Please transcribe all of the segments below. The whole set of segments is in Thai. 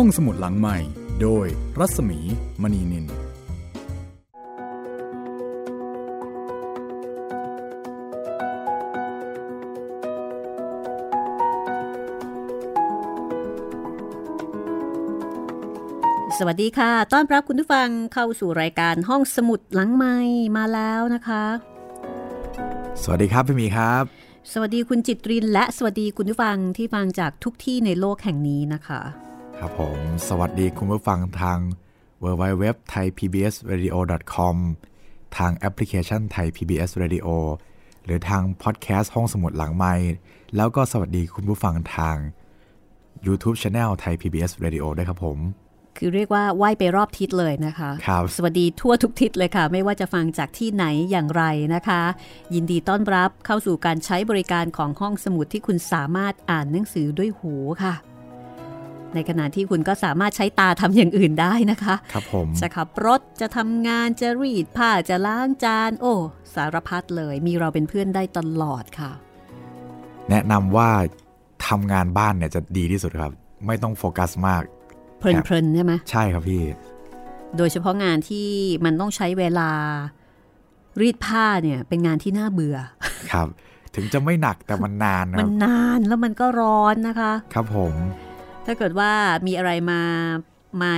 ห้องสมุดหลังใหม่ โดยรัศมีมณีนิน สวัสดีค่ะ ต้อนรับคุณผู้ฟังเข้าสู่รายการห้องสมุดหลังไม้มาแล้วนะคะ สวัสดีครับพี่หมีครับ สวัสดีคุณจิตรินและสวัสดีคุณผู้ฟังที่ฟังจากทุกที่ในโลกแห่งนี้นะคะ ครับผม สวัสดีคุณผู้ฟังทาง w w w t h a i PBS Radio com ทางแอปพลิเคชันไทย PBS Radio หรือทางพอดแคสต์ห้องสมุดหลังไม้แล้วก็สวัสดีคุณผู้ฟังทาง YouTube Channel ไทย PBS Radio ด้วยครับผม คือเรียกว่าไหว้ไปรอบทิศเลยนะคะครับสวัสดีทั่วทุกทิศเลยค่ะ ไม่ว่าจะฟังจากที่ไหนอย่างไรนะคะ ยินดีต้อนรับเข้าสู่การใช้บริการของห้องสมุดที่คุณสามารถอ่านหนังสือด้วยหูค่ะ ในขณะที่คุณก็สามารถใช้ตาทำอย่างอื่นได้นะคะครับผมจะขับรถจะทำงานจะรีดผ้าจะล้างจาน โอ้ สารพัดเลยมีเราเป็นเพื่อนได้ตลอดค่ะ แนะนำว่าทำงานบ้านเนี่ยจะดีที่สุดครับ ไม่ต้องโฟกัสมาก เพลินๆใช่ไหมใช่ครับพี่ โดยเฉพาะงานที่มันต้องใช้เวลารีดผ้าเนี่ยเป็นงานที่น่าเบื่อครับ ถึงจะไม่หนักแต่มันนานนะคมัรันบนานแล้วมันก็ร้อนนะคะ ครับผม ถ้าเกิดว่ามีอะไรมามา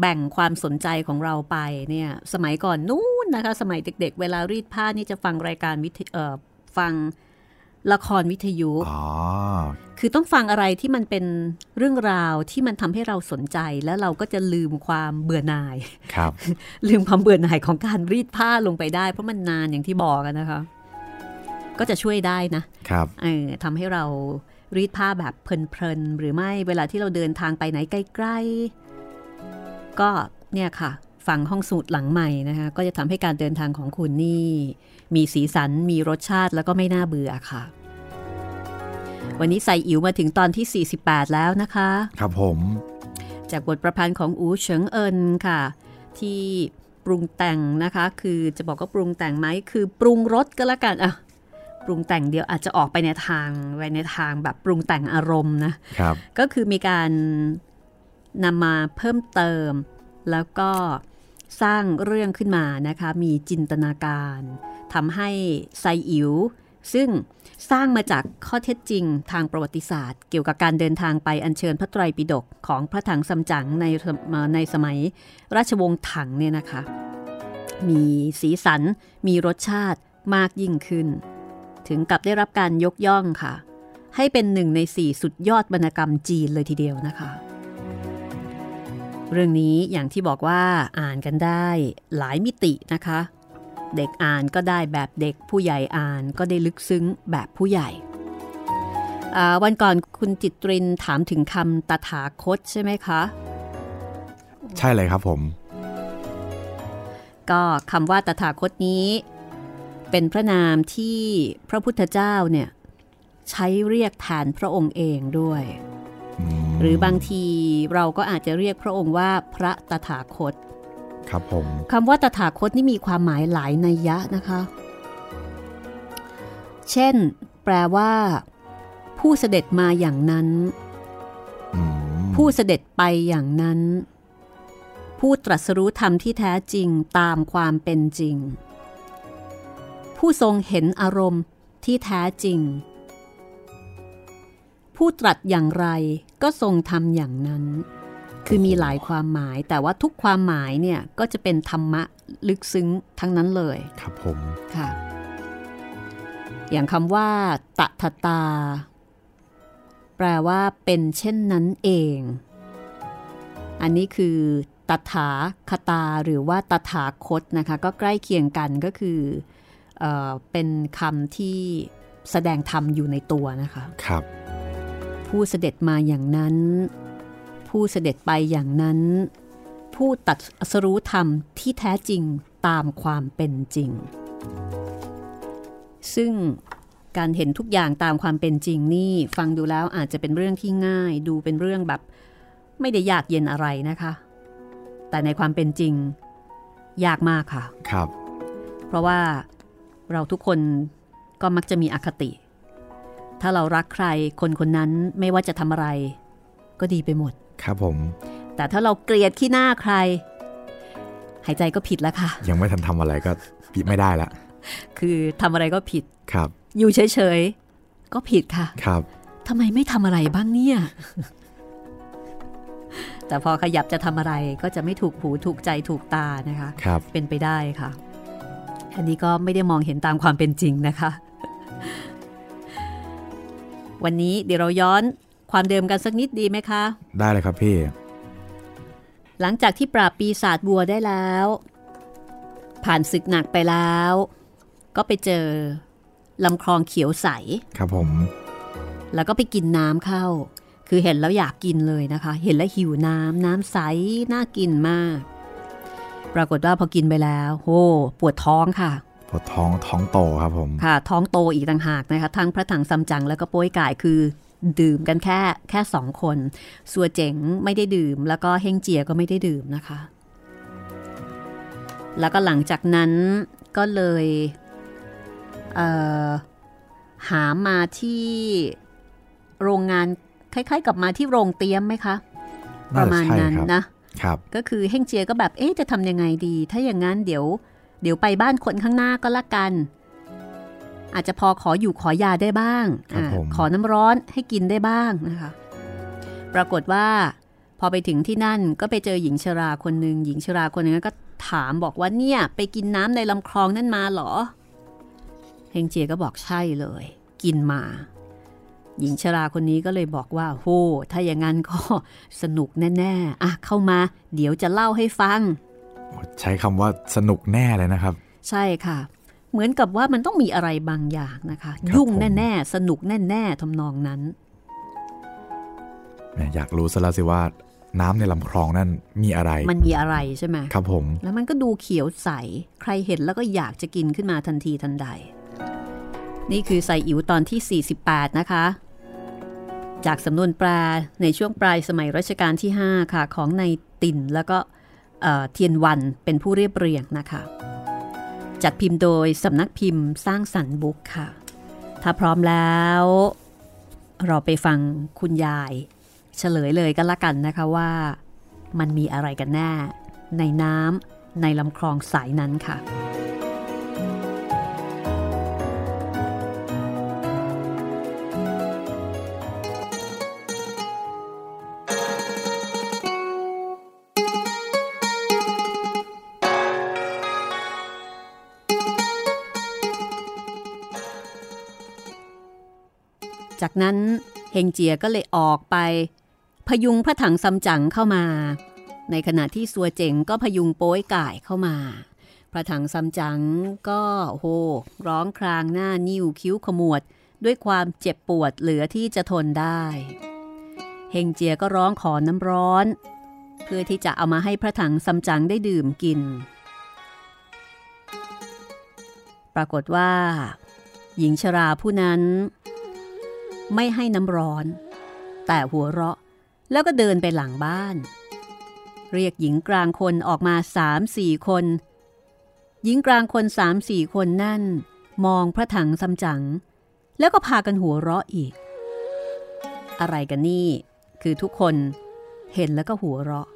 แบ่งความสนใจของเราไปเนี่ยสมัยก่อนนู้นนะคะ สมัยเด็ก ๆ เวลารีดผ้านี่จะฟังรายการวิทยเอ่อฟังละครวิทยุอ๋อคือต้องฟังอะไรที่มันเป็นเรื่องราวที่มันทำให้เราสนใจแล้วเราก็จะลืมความเบื่อหน่ายครับ ลืมความเบื่อหน่ายของการรีดผ้าลงไปได้ เพราะมันนานอย่างที่บอกกันนะคะ ก็จะช่วยได้นะครับเออทำให้เรา รีดผ้าแบบเพลินๆหรือไม่เวลาที่เราเดินทางไปไหนใกล้ๆ ก็เนี่ยค่ะฟังห้องสูตรหลังใหม่นะคะก็จะทำให้การเดินทางของคุณนี่ มีสีสันมีรสชาติแล้วก็ไม่น่าเบื่อค่ะ วันนี้ใส่อิ๋วมาถึงตอนที่ 48 แล้วนะคะ ครับผม จากบทประพันธ์ของอูเฉิงเอินค่ะ ที่ปรุงแต่งนะคะ คือจะบอกว่าปรุงแต่งไหมคือปรุงรสก็แล้วกันอะ ปรุงแต่งเดียวอาจจะออกไปในทางไปในทางแบบปรุงแต่งอารมณ์นะครับก็คือมีการนำมาเพิ่มเติม แล้วก็สร้างเรื่องขึ้นมานะคะมีจินตนาการทำให้ไซอิ๋วซึ่งสร้างมาจากข้อเท็จจริงทางประวัติศาสตร์ เกี่ยวกับการเดินทางไปอัญเชิญพระไตรปิฎกของพระถังซัมจั๋งในในสมัยราชวงศ์ถังเนี่ยนะคะ มีสีสันมีรสชาติมากยิ่งขึ้น ถึงกับได้รับการยกย่องค่ะ ให้เป็นหนึ่งในสี่สุดยอดวรรณกรรมจีนเลยทีเดียวนะคะ เรื่องนี้อย่างที่บอกว่าอ่านกันได้หลายมิตินะคะ เด็กอ่านก็ได้แบบเด็กผู้ใหญ่อ่านก็ได้ลึกซึ้งแบบผู้ใหญ่อ่าวันก่อนคุณจิตรินถามถึงคำตถาคตใช่ไหมคะ ใช่เลยครับผม ก็คำว่าตถาคตนี้ เป็นพระนามที่พระพุทธเจ้าเนี่ยใช้เรียกแทนพระองค์เองด้วยอืมหรือบางทีเราก็อาจจะเรียกพระองค์ว่าพระตถาคต ครับผมคำว่าตถาคตนี่มีความหมายหลายนัยยะนะคะ เช่น แปลว่า ผู้เสด็จมาอย่างนั้นอืมผู้เสด็จไปอย่างนั้น ผู้ตรัสรู้ธรรมที่แท้จริงตามความเป็นจริง ผู้ทรงเห็นอารมณ์ที่แท้จริง ผู้ตรัสอย่างไรก็ทรงทำอย่างนั้น คือมีหลายความหมายแต่ว่าทุกความหมายเนี่ยก็จะเป็นธรรมะลึกซึ้งทั้งนั้นเลย ครับผมค่ะ อย่างคำว่าตถาตา แปลว่าเป็นเช่นนั้นเอง อันนี้คือตถาคตาหรือว่าตถาคตนะคะ ก็ใกล้เคียงกันก็คือ เออเป็นคำที่แสดงธรรมอยู่ในตัวนะคะครับ ผู้เสด็จมาอย่างนั้น ผู้เสด็จไปอย่างนั้น ผู้ตัดสรู้ธรรมที่แท้จริงตามความเป็นจริง ซึ่งการเห็นทุกอย่างตามความเป็นจริงนี่ฟังดูแล้วอาจจะเป็นเรื่องที่ง่าย ดูเป็นเรื่องแบบไม่ได้ยากเย็นอะไรนะคะ แต่ในความเป็นจริงยากมากค่ะ ครับ เพราะว่า เราทุกคนก็มักจะมีอคติ ถ้าเรารักใครคนคนนั้นไม่ว่าจะทำอะไร ก็ดีไปหมด ครับผม แต่ถ้าเราเกลียดขี้หน้าใคร หายใจก็ผิดแล้วค่ะ ยังไม่ทันทำอะไรก็ผิดไม่ได้ละ คือทำอะไรก็ผิด ครับ อยู่เฉยๆ ก็ผิดค่ะ ครับทำไมไม่ทำอะไรบ้างเนี่ย แต่พอขยับจะทำอะไรก็จะไม่ถูกหูถูกใจถูกตานะคะ ครับ เป็นไปได้ค่ะ อันนี้ก็ไม่ได้มองเห็นตามความเป็นจริงนะคะ วันนี้เดี๋ยวเราย้อนความเดิมกันสักนิดดีไหมคะ ได้เลยครับพี่ หลังจากที่ปราบปีศาจบัวได้แล้ว ผ่านศึกหนักไปแล้ว ก็ไปเจอลำคลองเขียวใส ครับผม แล้วก็ไปกินน้ำเข้า คือเห็นแล้วอยากกินเลยนะคะ เห็นแล้วหิวน้ำน้ำใสน่ากินมาก ปรากฏว่าพอกินไปแล้วโอ้ปวดท้องค่ะ ปวดท้องท้องโตครับผม ค่ะ ท้องโตอีกต่างหากนะคะทั้งพระถังซัมจั๋งแล้วก็โป้ยก่ายคือดื่มกันแค่แค่สองคนสัวเจ๋งไม่ได้ดื่ม แล้วก็เฮงเจียก็ไม่ได้ดื่มนะคะ แล้วก็หลังจากนั้นก็เลยเอ่อหามาที่โรงงานคล้ายๆ กับมาที่โรงเตี้ยมไหมคะปน่าระจะมาณใช่นั้นครับนะครับ ก็คือเฮงเจียก็แบบเอ๊ะจะทำยังไงดี ถ้าอย่างนั้นเดี๋ยว เดี๋ยวไปบ้านคนข้างหน้าก็ละกัน อาจจะพอขออยู่ขอยาได้บ้างครับอาผมขอน้ำร้อนให้กินได้บ้างนะคะ ปรากฏว่าพอไปถึงที่นั่นก็ไปเจอหญิงชราคนหนึ่งหญิงชราคนนึงก็ถามบอกว่าเนี่ย ไปกินน้ำในลำคลองนั่นมาเหรอเฮงเจียก็บอกใช่เลย กินมา หญิงชราคนนี้ก็เลยบอกว่าโหถ้าอย่างนั้นก็สนุกแน่ๆอะเข้ามา เดี๋ยวจะเล่าให้ฟัง ใช้คำว่าสนุกแน่เลยนะครับ ใช่ค่ะ เหมือนกับว่ามันต้องมีอะไรบางอย่างนะคะครับยุ่งผมแน่ๆ สนุกแน่ๆทำนองนั้นแหมอยากรู้ซะแล้วสิว่าน้ำในลำคลองนั่นมีอะไร มันมีอะไรใช่ไหมครับผม แล้วมันก็ดูเขียวใส ใครเห็นแล้วก็อยากจะกินขึ้นมาทันทีทันใด นี่คือใส่อิ๋วตอนที่ 48 นะคะ จากสำนวนแปลในช่วงปลายสมัยรัชกาลที่ 5 ค่ะ ของในติ่นแล้วก็เอ่อเทียนวันเป็นผู้เรียบเรียงนะคะ จัดพิมพ์โดยสำนักพิมพ์สร้างสรรค์บุ๊กค่ะ ถ้าพร้อมแล้ว เราไปฟังคุณยาย เฉลยเลยก็แล้วกันนะคะว่า มันมีอะไรกันแน่ ในน้ำในลำคลองสายนั้นค่ะ นั้นเฮงเจียก็เลยออกไป พยุงพระถังซัมจั๋งเข้ามา ในขณะที่สัวเจ๋งก็พยุงโป้ยก่ายเข้ามา พระถังซัมจั๋งก็โหร้องครางหน้านิ้วคิ้วขมวดด้วยความเจ็บปวดเหลือที่จะทนได้เฮงเจียก็ร้องขอน้ำร้อน เพื่อที่จะเอามาให้พระถังซัมจั๋งได้ดื่มกิน ปรากฏว่า หญิงชราผู้นั้น ไม่ให้น้ำร้อน แต่หัวเราะแล้วก็เดินไปหลังบ้าน เรียกหญิงกลางคนออกมาสามสี่คน หญิงกลางคนสามสี่คนนั่น มองพระถังซัมจั๋งแล้วก็พากันหัวเราะอีก อะไรกันนี่ คือทุกคนเห็นแล้วก็หัวเราะ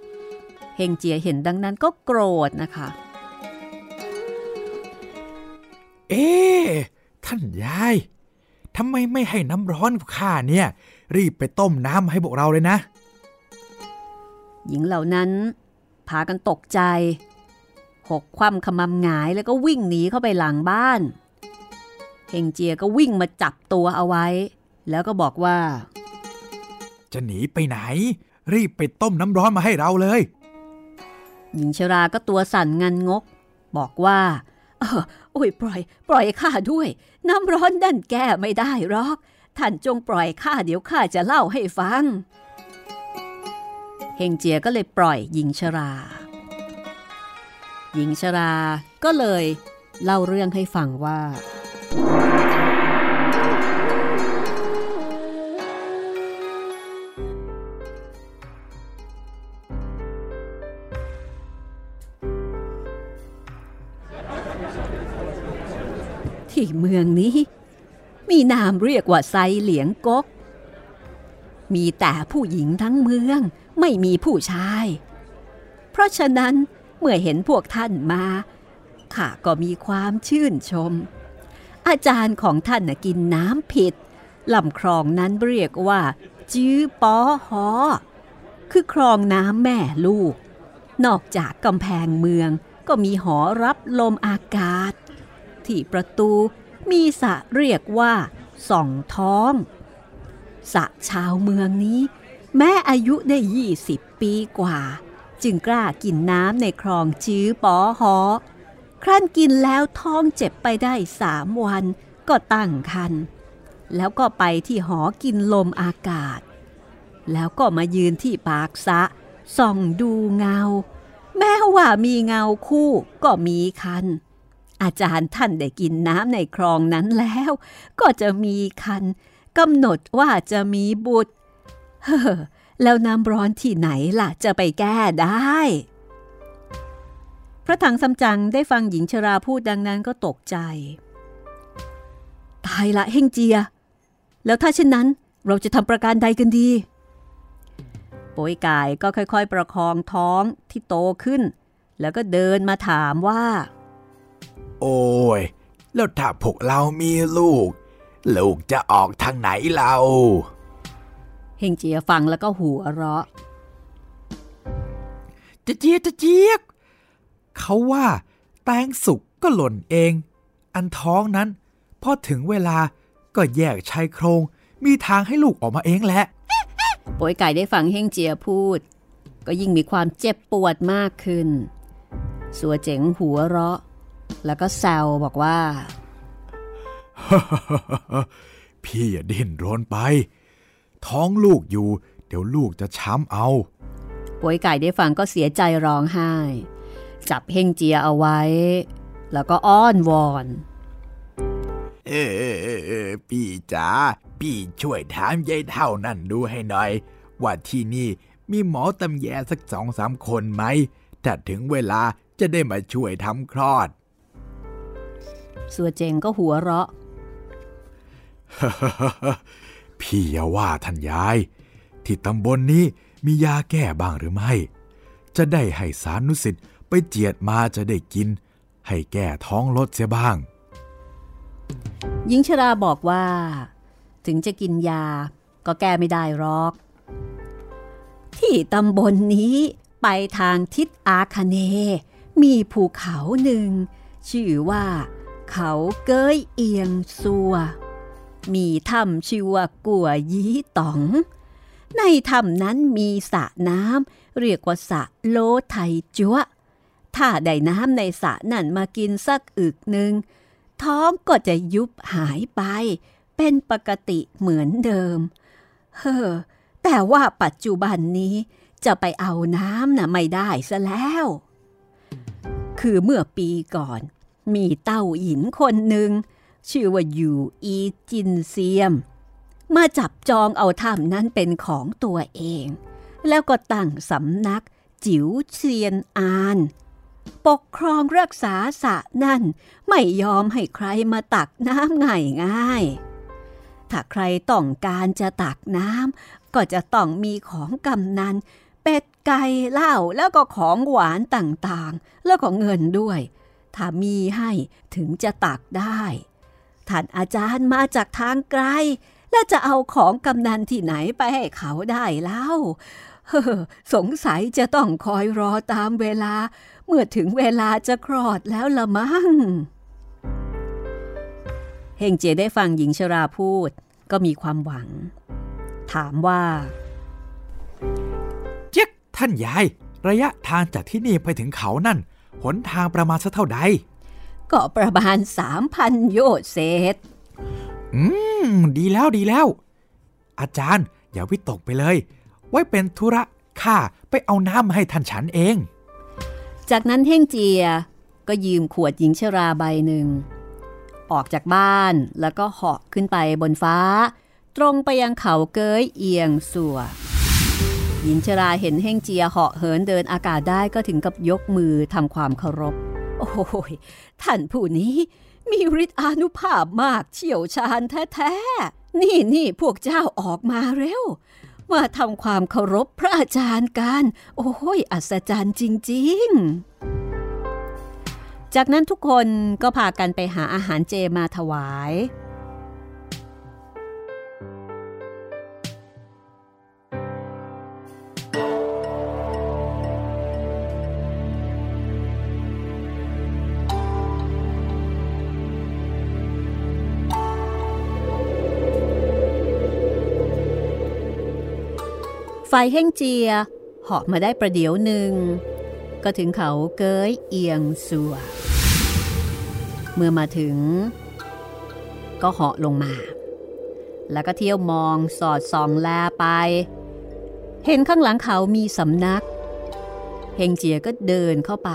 เฮงเจียเห็นดังนั้นก็โกรธนะคะ เอ๊ท่านยาย ทำไมไม่ให้น้ำร้อนกับข้าเนี่ย รีบไปต้มน้ำให้พวกเราเลยนะ หญิงเหล่านั้น พากันตกใจ หกคว่ำขมำหงายแล้วก็วิ่งหนีเข้าไปหลังบ้าน เฮงเจียก็วิ่งมาจับตัวเอาไว้ แล้วก็บอกว่า จะหนีไปไหน รีบไปต้มน้ำร้อนมาให้เราเลย หญิงชราก็ตัวสั่นงันงก บอกว่าเออโอ้ยปล่อย ปล่อยข้าด้วย น้ำร้อนนั่นแก้ไม่ได้หรอก ท่านจงปล่อยข้าเดี๋ยวข้าจะเล่าให้ฟัง เฮงเจียก็เลยปล่อยหญิงชรา หญิงชราก็เลยเล่าเรื่องให้ฟังว่า ที่เมืองนี้ มีนามเรียกว่าไซเหลียงกก มีแต่ผู้หญิงทั้งเมืองไม่มีผู้ชาย เพราะฉะนั้นเมื่อเห็นพวกท่านมาข้าก็มีความชื่นชม อาจารย์ของท่านกินน้ำผิดลำคลองนั้นเรียกว่า จื้อปอหอ คือคลองน้ำแม่ลูก นอกจากกำแพงเมืองก็มีหอรับลมอากาศ ที่ประตู มีสะเรียกว่าส่องท้อง สะชาวเมืองนี้ แม้อายุได้20ปีกว่า จึงกล้ากินน้ำในคลองจื้อปอหอ ครั้นกินแล้วท้องเจ็บไปได้สามวันก็ตั้งคัน แล้วก็ไปที่หอกินลมอากาศ แล้วก็มายืนที่ปากสะส่องดูเงา แม้ว่ามีเงาคู่ก็มีคัน อาจารย์ท่านได้กินน้ำในคลองนั้นแล้ว ก็จะมีคันกำหนดว่าจะมีบุตร เฮ้อ แล้วน้ำร้อนที่ไหนล่ะจะไปแก้ได้ พระถังซัมจั๋งได้ฟังหญิงชราพูดดังนั้นก็ตกใจ ตายละเฮงเจีย แล้วถ้าเช่นนั้นเราจะทำประการใดกันดีโป้ยกายก็ค่อยๆ ประคองท้องที่โตขึ้น แล้วก็เดินมาถามว่า โอ้ย แล้วถ้าพวกเรามีลูก ลูกจะออกทางไหนเราเฮงเจียฟังแล้วก็หัวเราะจะเจียกจะเจียกเขาว่า แตงสุกก็หล่นเอง อันท้องนั้น พอถึงเวลาก็แยกชายโครง มีทางให้ลูกออกมาเองแหละโป้ยไก่ได้ฟังเฮงเจียพูด ก็ยิ่งมีความเจ็บปวดมากขึ้น สัวเจ๋งหัวเราะ แล้วก็แซวบอกว่า พี่อย่าดิ้นรนไป ท้องลูกอยู่ เดี๋ยวลูกจะช้ำเอาป่วยไก่ได้ฟังก็เสียใจร้องไห้ จับเฮงเจียเอาไว้ แล้วก็อ้อนวอน เออเออเออเออพี่จ๋าพี่ช่วยถามยายเท่านั่นดูให้หน่อย ว่าที่นี่มีหมอตำแยสักสองสามคนไหมถ้าถึงเวลาจะได้มาช่วยทำคลอด สัวเจงก็หัวเราะ พี่อย่าว่าท่านยาย ที่ตำบลนนี้มียาแก้บ้างหรือไม่ จะได้ให้สารนุสิทธิ์ไปเจียดมาจะได้กิน ให้แก้ท้องลดเสียบ้าง หญิงชราบอกว่า ถึงจะกินยาก็แก้ไม่ได้หรอก ที่ตำบลนนี้ไปทางทิศอาคเน มีภูเขาหนึ่ง ชื่อว่า เขาเกยเอียงซัว มีถ้ำชื่อว่ากัวยีต๋อง ในถ้ำนั้นมีสระน้ำเรียกว่าสระโลไทจัวถ้าได้น้ำในสระนั่นมากินสักอึกหนึ่งท้องก็จะยุบหายไป เป็นปกติเหมือนเดิม เฮ้อ แต่ว่าปัจจุบันนี้จะไปเอาน้ำน่ะไม่ได้ซะแล้ว คือเมื่อปีก่อน มีเต้าหญินคนหนึ่งชื่อว่าอยู่อีจินเซียม มาจับจองเอาถ้ำนั้นเป็นของตัวเอง แล้วก็ตั้งสำนักจิ๋วเซียนอาน ปกครองรักษาสะนั่น ไม่ยอมให้ใครมาตักน้ำง่ายง่าย ถ้าใครต้องการจะตักน้ำก็จะต้องมีของกำนันเป็ดไก่เหล้าแล้วก็ของหวานต่างๆ แล้วก็เงินด้วย ถ้ามีให้ถึงจะตักได้ท่านอาจารย์มาจากทางไกล แล้วจะเอาของกำนันที่ไหนไปให้เขาได้เล่าเฮ้อสงสัยจะต้องคอยรอตามเวลา เมื่อถึงเวลาจะคลอดแล้วละมั้งเฮงเจได้ฟังหญิงชราพูดก็มีความหวัง ถามว่า เจ๊กท่านยาย ระยะทางจากที่นี่ไปถึงเขานั่น หนทางประมาณสักเท่าใด ก็ประมาณสามพันโยชน์เศษ อืม ดีแล้วดีแล้ว อาจารย์อย่าวิตกไปเลย ไว้เป็นธุระข้าไปเอาน้ำมาให้ท่านฉันเอง จากนั้นเฮ่งเจียก็ยืมขวดหญิงชราใบหนึ่ง ออกจากบ้านแล้วก็เหาะขึ้นไปบนฟ้า ตรงไปยังเขาเกยเอียงสัว หญิงชราเห็นเฮ่งเจียเหาะเหินเดินอากาศได้ก็ถึงกับยกมือทำความเคารพ โอ้ยท่านผู้นี้มีฤทธิ์อานุภาพมากเชี่ยวชาญแท้ๆ นี่นี่พวกเจ้าออกมาเร็ว มาทำความเคารพพระอาจารย์กัน โอ้ย อัศจรรย์จริง ๆ จากนั้นทุกคนก็พากันไปหาอาหารเจมาถวาย ฝ่ายเฮ่งเจียเหาะมาได้ประเดี๋ยวหนึ่ง ก็ถึงเขาเกยเอียงสัว เมื่อมาถึง ก็เหาะลงมา แล้วก็เที่ยวมองสอดส่องแลไป เห็นข้างหลังเขามีสำนัก เฮงเจียก็เดินเข้าไป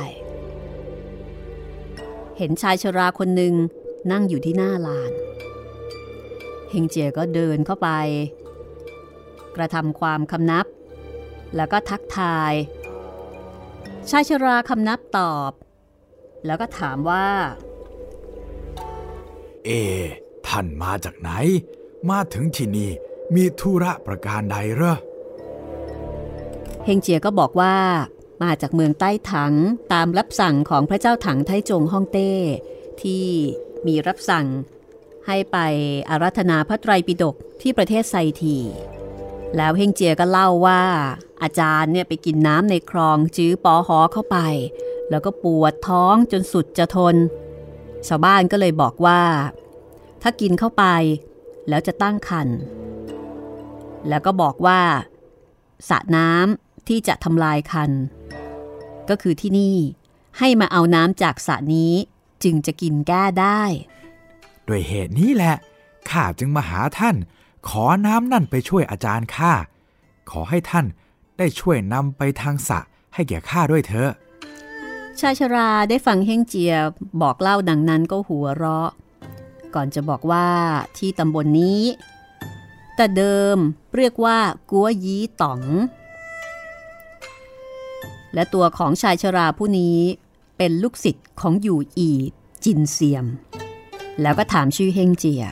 เห็นชายชราคนหนึ่งนั่งอยู่ที่หน้าลาน เฮงเจียก็เดินเข้าไป กระทำความคำนับ แล้วก็ทักทาย ชายชราคำนับตอบ แล้วก็ถามว่า เอ ท่านมาจากไหน มาถึงที่นี่มีธุระประการใดเหรอเฮงเจียก็บอกว่ามาจากเมืองใต้ถังตามรับสั่งของพระเจ้าถังไทจงฮ่องเต้ ที่มีรับสั่งให้ไปอารัธนาพระไตรปิฎกที่ประเทศไซที แล้วเฮงเจียก็เล่าว่า อาจารย์เนี่ยไปกินน้ำในคลองจื้อปอหอเข้าไป แล้วก็ปวดท้องจนสุดจะทน ชาวบ้านก็เลยบอกว่า ถ้ากินเข้าไป แล้วจะตั้งคัน แล้วก็บอกว่าสระน้ำที่จะทำลายคัน ก็คือที่นี่ให้มาเอาน้ำจากสระนี้จึงจะกินแก้ได้ ด้วยเหตุนี้แหละข้าจึงมาหาท่าน ขอน้ำนั่นไปช่วยอาจารย์ข้า ขอให้ท่านได้ช่วยนำไปทางสะให้แก่ข้าด้วยเถอะ ชายชราได้ฟังเฮงเจียบอกเล่าดังนั้นก็หัวเราะ ก่อนจะบอกว่าที่ตำบลนนี้ แต่เดิมเรียกว่ากัวยีต๋อง และตัวของชายชราผู้นี้เป็นลูกศิษย์ของอยู่อีจินเซียม แล้วก็ถามชื่อเฮงเจีย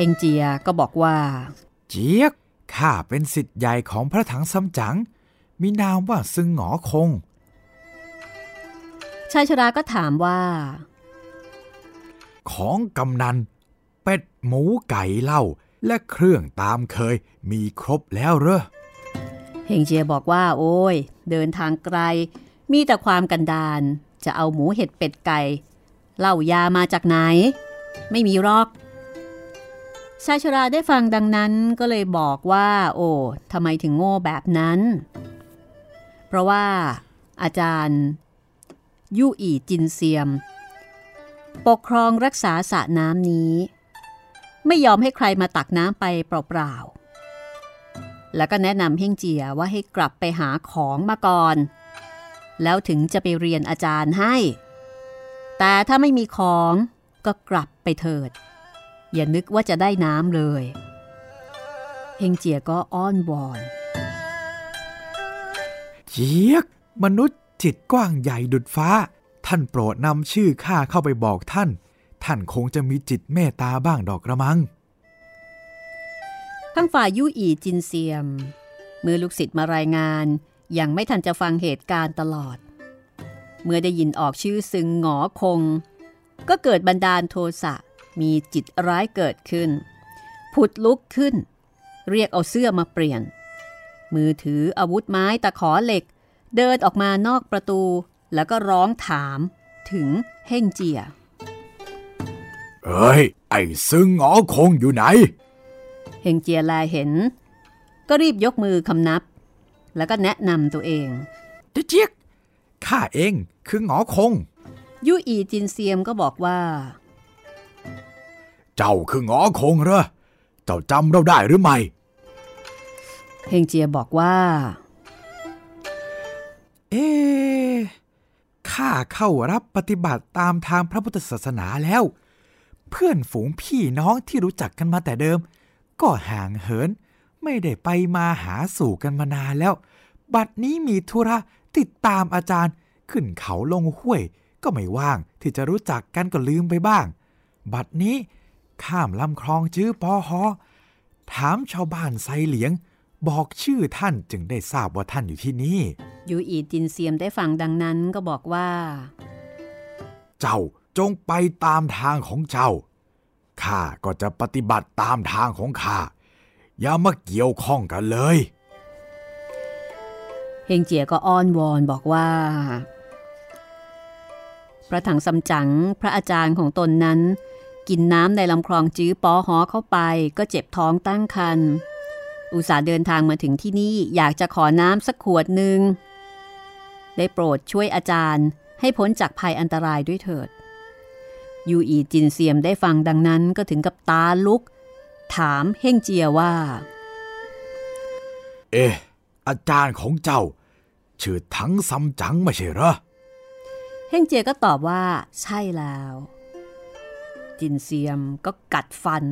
ฮงเจียก็บอกว่า เจียกข้าเป็นสิทธิ์ใหญ่ของพระถังซัมจั๋งมีนามว่าซึงหงอคง ชายชราก็ถามว่า ของกำนัน เป็ดหมูไก่เหล้าและเครื่องตามเคยมีครบแล้วเหรอเฮงเจียบอกว่า โอ้ย เดินทางไกล มีแต่ความกันดานจะเอาหมูเห็ดเป็ดไก่เหล้ายามาจากไหน ไม่มีรอก ชายชราได้ฟังดังนั้นก็เลยบอกว่า โอ้ทำไมถึงโง่แบบนั้น เพราะว่าอาจารย์ ยู่อีจินเซียม ปกครองรักษาสระน้ำนี้ ไม่ยอมให้ใครมาตักน้ำไปเปล่าๆ แล้วก็แนะนำเฮงเจียว่าให้กลับไปหาของมาก่อน แล้วถึงจะไปเรียนอาจารย์ให้ แต่ถ้าไม่มีของก็กลับไปเถิด อย่านึกว่าจะได้น้ำเลยเฮงเจียก็อ้อนวอน เจียก มนุษย์จิตกว้างใหญ่ดุดฟ้า ท่านโปรดนำชื่อข้าเข้าไปบอกท่าน ท่านคงจะมีจิตเมตตาบ้างดอกกระมัง ทั้งฝ่ายยู่อีจินเซียมเมื่อลูกศิษย์มารายงานยังไม่ทันจะฟังเหตุการณ์ตลอด เมื่อได้ยินออกชื่อซึงหงอคง ก็เกิดบันดาลโทสะ มีจิตร้ายเกิดขึ้น ผุดลุกขึ้น เรียกเอาเสื้อมาเปลี่ยน มือถืออาวุธไม้ตะขอเหล็ก เดินออกมานอกประตู แล้วก็ร้องถามถึงเฮ่งเจีย เอ้ย ไอ้ซึ่งหอคงอยู่ไหน เฮงเจียแลเห็น ก็รีบยกมือคำนับ แล้วก็แนะนำตัวเองเจี๊ยกข้าเองคือหงอคงยุอีจินเซียมก็บอกว่า เจ้าคืองอคงเหรอ เจ้าจำเราได้หรือไม่ เฮงเจียบอกว่า เอ๊ข้าเข้ารับปฏิบัติตามทางพระพุทธศาสนาแล้ว เพื่อนฝูงพี่น้องที่รู้จักกันมาแต่เดิม ก็ห่างเหิน ไม่ได้ไปมาหาสู่กันมานานแล้ว บัดนี้มีธุระติดตามอาจารย์ขึ้นเขาลงห้วย ก็ไม่ว่างที่จะรู้จักกันก็ลืมไปบ้าง บัดนี้ ข้ามลำคลองจื้อปอหอถามชาวบ้านไซเหลียง บอกชื่อท่านจึงได้ทราบว่าท่านอยู่ที่นี่ยูอีจินเซียมได้ฟังดังนั้นก็บอกว่า เจ้าจงไปตามทางของเจ้าข้าก็จะปฏิบัติตามทางของข้าอย่ามาเกี่ยวข้องกันเลยเฮงเจียก็อ้อนวอนบอกว่า พระถังซัมจั๋งพระอาจารย์ของตนนั้น กินน้ำในลำคลองจื้อปอหอเข้าไป ก็เจ็บท้องตั้งครรภ์อุตส่าห์เดินทางมาถึงที่นี่อยากจะขอน้ำสักขวดหนึ่งได้โปรดช่วยอาจารย์ ให้พ้นจากภัยอันตรายด้วยเถิด ยูอีจินเซียมได้ฟังดังนั้นก็ถึงกับตาลุก ถามเฮ่งเจียว่า เอ๊ะอาจารย์ของเจ้า ชื่อทั้งซัมจั๋งไม่ใช่เหรอ เฮ่งเจียก็ตอบว่า ใช่แล้ว จินเซียมก็กัดฟัน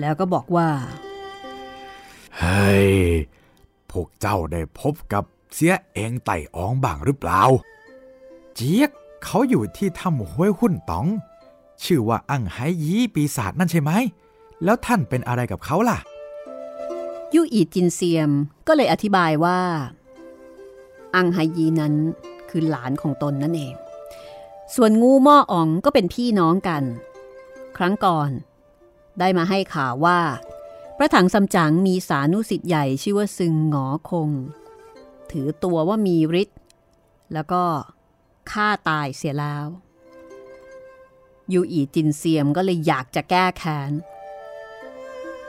แล้วก็บอกว่า เฮ้ย พวกเจ้าได้พบกับเสียเองไต่อองบ้างหรือเปล่า เจี๊ยกเขาอยู่ที่ถ้ำห้วยหุ่นต๋อง ชื่อว่าอั้งไหยีปีศาจนั่นใช่ไหม แล้วท่านเป็นอะไรกับเขาล่ะ ยู่อีจินเซียมก็เลยอธิบายว่า อังไฮยีนั้นคือหลานของตนนั่นเอง ส่วนงูหม้ออ๋องก็เป็นพี่น้องกัน ครั้งก่อน ได้มาให้ข่าวว่า พระถังซัมจั๋งมีสานุสิทธิ์ใหญ่ชื่อว่าซึงหงอคง ถือตัวว่ามีฤทธิ์แล้วก็ฆ่าตายเสียแล้ว ยูอีจินเซียมก็เลยอยากจะแก้แค้น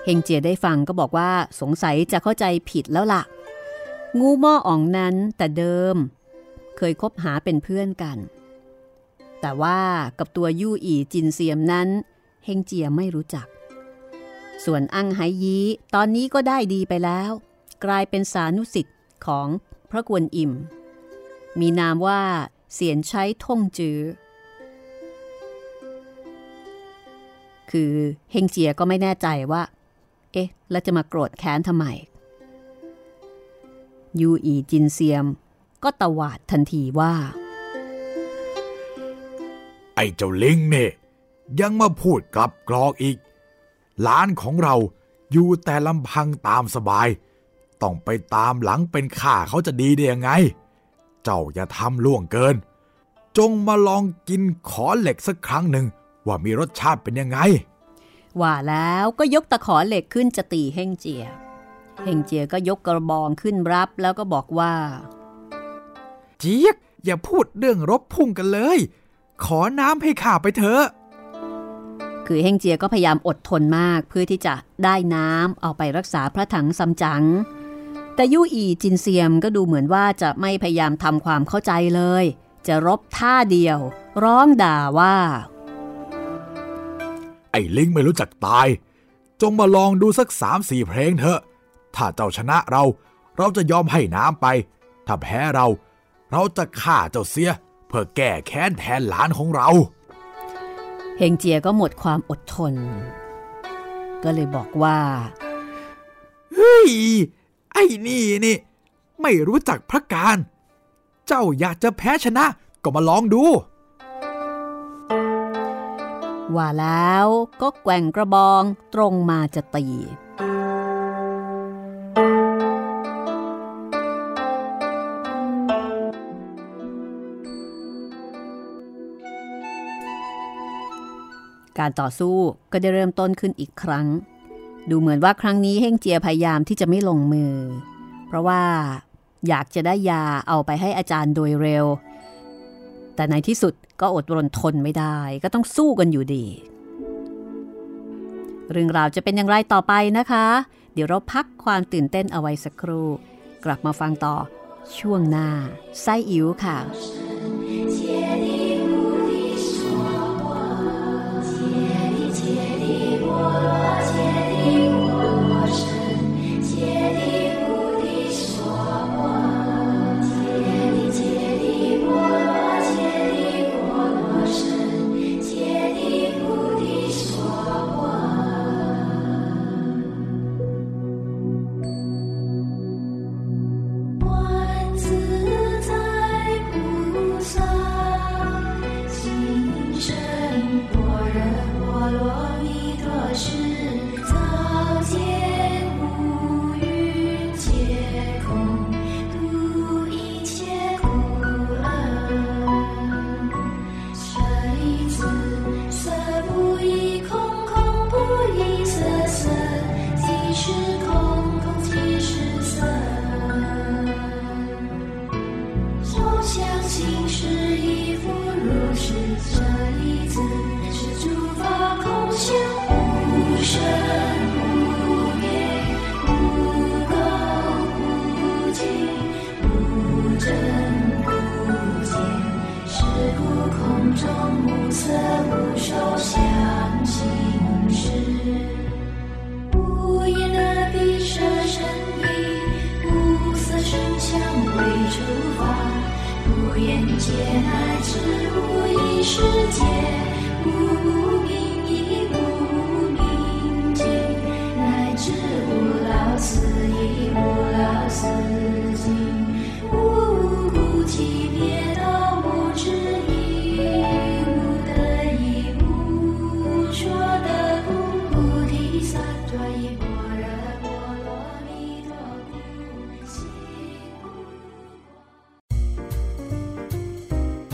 เฮงเจียได้ฟังก็บอกว่าสงสัยจะเข้าใจผิดแล้วล่ะ งูหม้ออ่องนั้นแต่เดิม เคยคบหาเป็นเพื่อนกัน แต่ว่ากับตัวยู่อีจินเซียมนั้นเฮงเจียไม่รู้จัก ส่วนอังไหยีตอนนี้ก็ได้ดีไปแล้ว กลายเป็นสานุสิทธิ์ของพระกวนอิมมีนามว่าเสียนใช้ท่งจือ คือเฮงเจียก็ไม่แน่ใจว่า เอ๊ะ แล้วจะมาโกรธแค้นทำไม ยูอีจินเซียม ก็ตวาดทันทีว่า ไอ้เจ้าลิงเนี่ยยังมาพูดกลับกรอกอีก หลานของเราอยู่แต่ลำพังตามสบาย ต้องไปตามหลังเป็นข้าเขาจะดีได้ยังไง เจ้าอย่าทำล่วงเกิน จงมาลองกินขอเหล็กสักครั้งหนึ่งว่ามีรสชาติเป็นยังไง ว่าแล้วก็ยกตะขอเหล็กขึ้นจะตีเฮงเจีย เฮงเจียก็ยกกระบองขึ้นรับแล้วก็บอกว่า เจี๊ยกอย่าพูดเรื่องรบพุ่งกันเลย ขอน้ำให้ข้าไปเถอะคือเฮงเจียก็พยายามอดทนมากเพื่อที่จะได้น้ำเอาไปรักษาพระถังซัมจั๋งแต่ยู่อีจินเซียมก็ดูเหมือนว่าจะไม่พยายามทำความเข้าใจเลย จะรบท่าเดียว ร้องด่าว่า ไอ้ลิงไม่รู้จักตาย จงมาลองดูสักสามสี่เพลงเถอะ ถ้าเจ้าชนะเรา เราจะยอมให้น้ำไป ถ้าแพ้เรา เราจะฆ่าเจ้าเสีย เพื่อแก้แค้นแทนหลานของเรา เฮงเจียก็หมดความอดทน ก็เลยบอกว่า เฮ้ย ไอ้นี่นี่ ไม่รู้จักพระการ เจ้าอยากจะแพ้ชนะก็มาลองดู ว่าแล้วก็แกว่งกระบองตรงมาจะตี การต่อสู้ก็ได้เริ่มต้นขึ้นอีกครั้ง ดูเหมือนว่าครั้งนี้เฮ่งเจียพยายามที่จะไม่ลงมือ เพราะว่าอยากจะได้ยาเอาไปให้อาจารย์โดยเร็ว แต่ในที่สุดก็อดรนทนไม่ได้ ก็ต้องสู้กันอยู่ดี เรื่องราวจะเป็นอย่างไรต่อไปนะคะ เดี๋ยวเราพักความตื่นเต้นเอาไว้สักครู่ กลับมาฟังต่อช่วงหน้าไส้อิ๋วค่ะ 眼皆乃至无一世界，无明。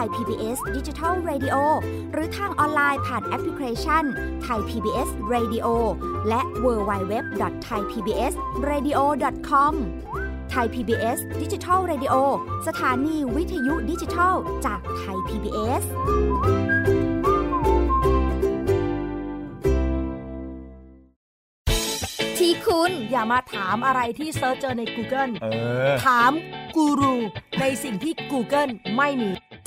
นี่ไทย PBS Digital Radio หรือทางออนไลน์ผ่านแอปพลิเคชันไทย PBS Radio และ w w w t h a i PBS Radio com ไทย PBS Digital Radio สถานีวิทยุดิจิทัลจากไทย PBS ที่คุณอย่ามาถามอะไรที่ search เจอใน Google เออ ถามกูรูในสิ่งที่ Google ไม่มี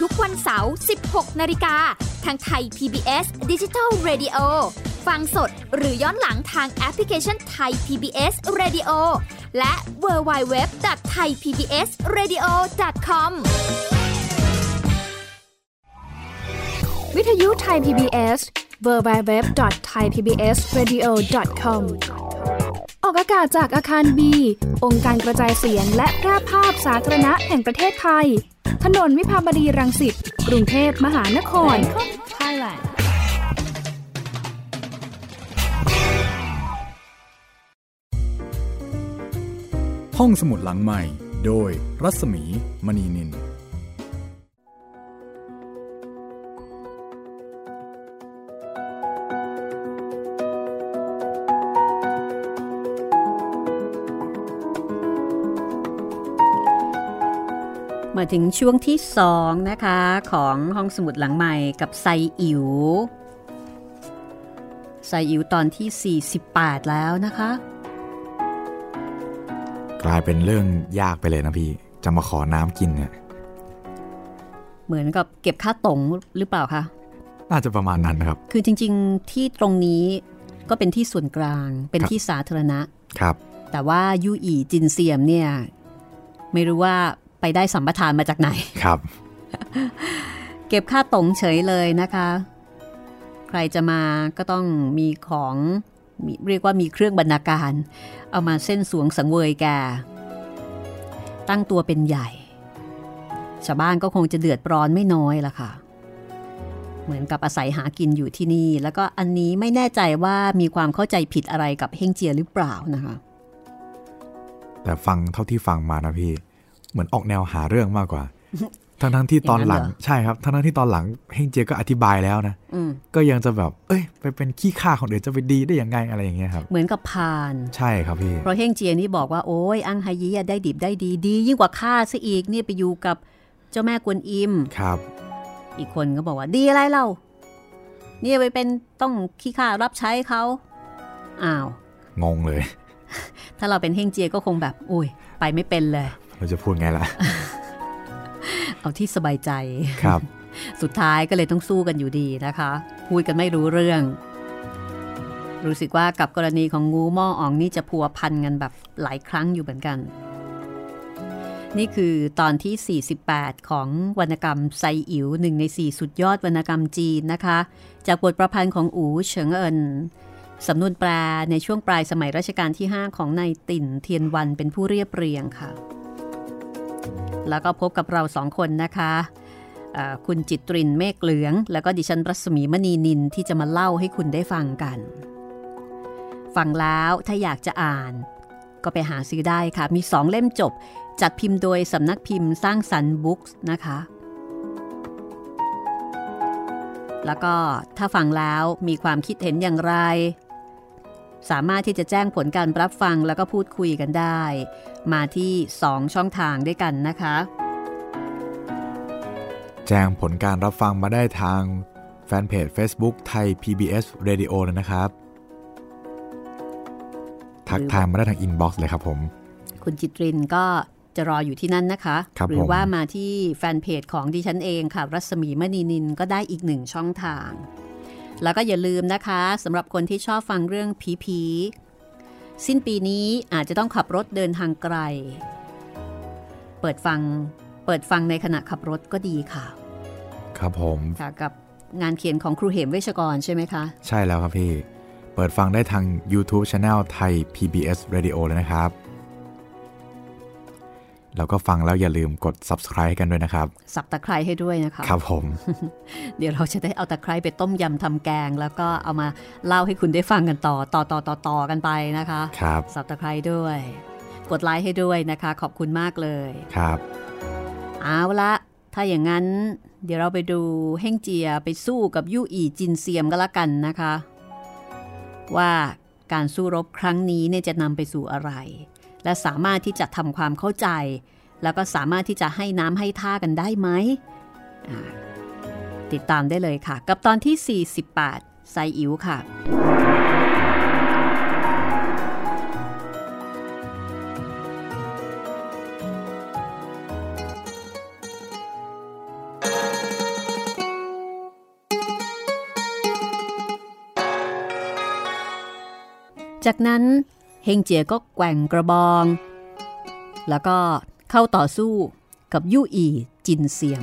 ทุกวันเสาร์ 16 นาฬิกา ทางไทย PBS Digital Radio ฟังสดหรือย้อนหลังทางแอปพลิเคชันไทย PBS Radio และ w w w t h a i PBS Radio com วิทยุไทย PBS www.thaipbsradio.com ออกอากาศจากอาคารบี องค์การกระจายเสียงและแพร่ภาพสาธารณะแห่งประเทศไทย ถนนวิภาวดีรังสิต กรุงเทพมหานคร Thailand ห้องสมุดหลังใหม่ โดยรัศมีมณีนิน มาถึงช่วงที่สองนะคะของห้องสมุดหลังใหม่กับไซอิ๋วไซอิ๋วตอนที่ 48 แล้วนะคะ กลายเป็นเรื่องยากไปเลยนะพี่จะมาขอน้ำกินเนี่ยเหมือนกับเก็บค่าตงหรือเปล่าคะน่าจะประมาณนั้นนะครับ คือจริง ๆ ที่ตรงนี้ก็เป็นที่ส่วนกลาง เป็นที่สาธารณะ ครับ แต่ว่ายูอีจินเซียมเนี่ย ไม่รู้ว่า ไปได้สัมปทานมาจากไหนครับ เก็บค่าตงเฉยเลยนะคะ ใครจะมาก็ต้องมีของมีเรียกว่ามีเครื่องบรรณาการ เอามาเส้นสวงสังเวยแก ตั้งตัวเป็นใหญ่ ชาวบ้านก็คงจะเดือดร้อนไม่น้อยละค่ะ เหมือนกับอาศัยหากินอยู่ที่นี่ แล้วก็อันนี้ไม่แน่ใจว่ามีความเข้าใจผิดอะไรกับเฮงเจียหรือเปล่านะคะ แต่ฟังเท่าที่ฟังมานะพี่เห มือนออกแนวหาเรื่องมากกว่าทั้งทั้งๆที่ตอนหลังอย่างนั้นเหรอใช่ครับทั้งทั้งๆที่ตอนหลังเฮงเจียก็อธิบายแล้วนะอืมก็ยังจะแบบ เอ้ย ไปเป็นขี้ข้าคนอื่นจะไปดีได้ยังไงอะไรอย่างเงี้ยครับ เหมือนกับพานใช่ครับพี่เพราะเฮงเจียนี่บอกว่าโอ้ยอังไฮยีอะได้ดิบได้ดีดี ยิ่งกว่าข้าซะอีกเนี่ยไปอยู่กับเจ้าแม่กวนอิมครับ อีกคนก็บอกว่าดีอะไรเราเนี่ยไปเป็นต้องขี้ข้ารับใช้เขาอ้าวงงเลย ถ้าเราเป็นเฮงเจียก็คงแบบอุ้ยไปไม่เป็นเลย เราจะพูดไงล่ะ เอาที่สบายใจครับ สุดท้ายก็เลยต้องสู้กันอยู่ดีนะคะ พูดกันไม่รู้เรื่อง รู้สึกว่ากับกรณีของงูหม้ออ่องนี่จะพัวพันกันแบบหลายครั้งอยู่เหมือนกัน นี่คือตอนที่ 48 ของวรรณกรรมไซอิ๋วหนึ่งใน 4 สุดยอดวรรณกรรมจีนนะคะ จากบทประพันธ์ของอูเฉิงเอินสำนวนแปลในช่วงปลายสมัยรัชกาลที่ 5 ของนายติ่นเทียนวันเป็นผู้เรียบเรียงค่ะ แล้วก็พบกับเราสองคนนะคะคุณจิตรินเมฆเหลือง แล้วก็ดิฉันรัศมีมณีนินที่จะมาเล่าให้คุณได้ฟังกัน ฟังแล้วถ้าอยากจะอ่าน ก็ไปหาซื้อได้ค่ะ มีสองเล่มจบ จัดพิมพ์โดยสำนักพิมพ์สร้างสรรค์บุ๊กส์นะคะ แล้วก็ถ้าฟังแล้วมีความคิดเห็นอย่างไร สามารถที่จะแจ้งผลการรับฟังแล้วก็พูดคุยกันได้ มาที่ 2 ช่องทางด้วยกันนะคะ แจ้งผลการรับฟังมาได้ทางแฟนเพจ Facebook ไทย PBS Radio เลยนะครับ ทักทายมาได้ทางอินบ็อกซ์เลยครับผม คุณจิตรินก็จะรออยู่ที่นั่นนะคะครับหรืผอมว่ามาที่แฟนเพจของดิฉันเองค่ะ รัศมีมณีนินก็ได้อีกหนึ่งช่องทาง แล้วก็อย่าลืมนะคะสำหรับคนที่ชอบฟังเรื่องผีผีๆสิ้นปีนี้อาจจะต้องขับรถเดินทางไกล เปิดฟังเปิดฟังในขณะขับรถก็ดีค่ะ ครับผมค่ะกับงานเขียนของครูเหมเวชกรใช่ไหมคะ ใช่แล้วครับพี่ เปิดฟังได้ทาง YouTube Channel ไทย PBS Radio เลยนะครับ แล้วก็ฟังแล้วอย่าลืมกด subscribe ให้กันด้วยนะครับ สับตะไคร้ให้ด้วยนะคะ ครับผม เดี๋ยวเราจะได้เอาตะไคร้ไปต้มยำทำแกง แล้วก็เอามาเล่าให้คุณได้ฟังกันต่อต่อต่อต่อต่อกันไปนะคะ ครับ สับตะไคร้ด้วย กดไลค์ให้ด้วยนะคะ ขอบคุณมากเลย ครับ เอาละถ้าอย่างนั้น เดี๋ยวเราไปดูเฮ่งเจียไปสู้กับยู่อีจินเซียมก็แล้วกันนะคะ ว่าการสู้รบครั้งนี้เนี่ยจะนำไปสู่อะไร และสามารถที่จะทำความเข้าใจ แล้วก็สามารถที่จะให้น้ำให้ท่ากันได้ไหม ติดตามได้เลยค่ะ กับตอนที่ 48ไซอิ๋วค่ะจากนั้น เฮงเจียก็แกว่งกระบอง แล้วก็เข้าต่อสู้กับยู่อีจินเซียง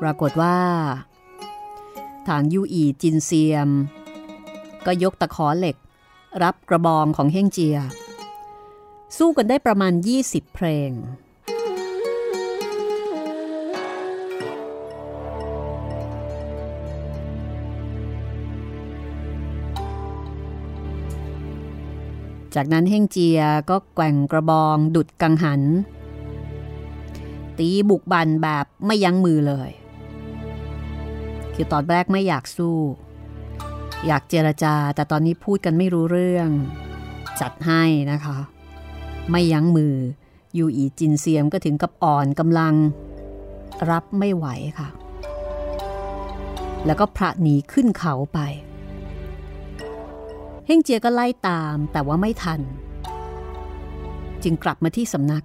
ปรากฏว่า ทางยู่อีจินเซียม ก็ยกตะขอเหล็ก รับกระบองของเฮงเจีย สู้กันได้ประมาณ 20 เพลง จากนั้นเฮงเจียก็แกว่งกระบองดุดกังหัน ตีบุกบันแบบไม่ยั้งมือเลย คือตอนแรกไม่อยากสู้ อยากเจรจาแต่ตอนนี้พูดกันไม่รู้เรื่อง จัดให้นะคะ ไม่ยั้งมือยูอีจินเซียมก็ถึงกับอ่อนกำลัง รับไม่ไหวค่ะ แล้วก็พระหนีขึ้นเขาไป เฮงเจียก็ไล่ตามแต่ว่าไม่ทัน จึงกลับมาที่สำนัก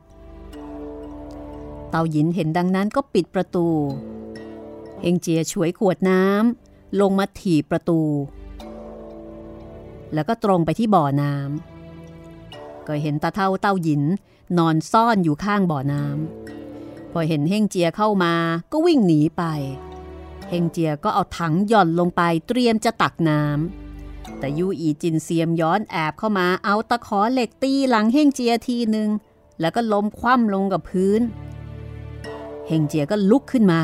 เตาหยินเห็นดังนั้นก็ปิดประตู เฮงเจียฉวยขวดน้ำลงมาถีบประตู แล้วก็ตรงไปที่บ่อน้ำก็เห็นตาเท่าเต้าหยินนอนซ่อนอยู่ข้างบ่อน้ำพอเห็นเฮงเจียเข้ามาก็วิ่งหนีไป เฮงเจียก็เอาถังหย่อนลงไปเตรียมจะตักน้ำ แต่ยูอีจินเซียมย้อนแอบเข้ามาเอาตะขอเหล็กตีหลังเฮงเจียทีหนึ่งแล้วก็ล้มคว่ำลงกับพื้น เฮงเจียก็ลุกขึ้นมา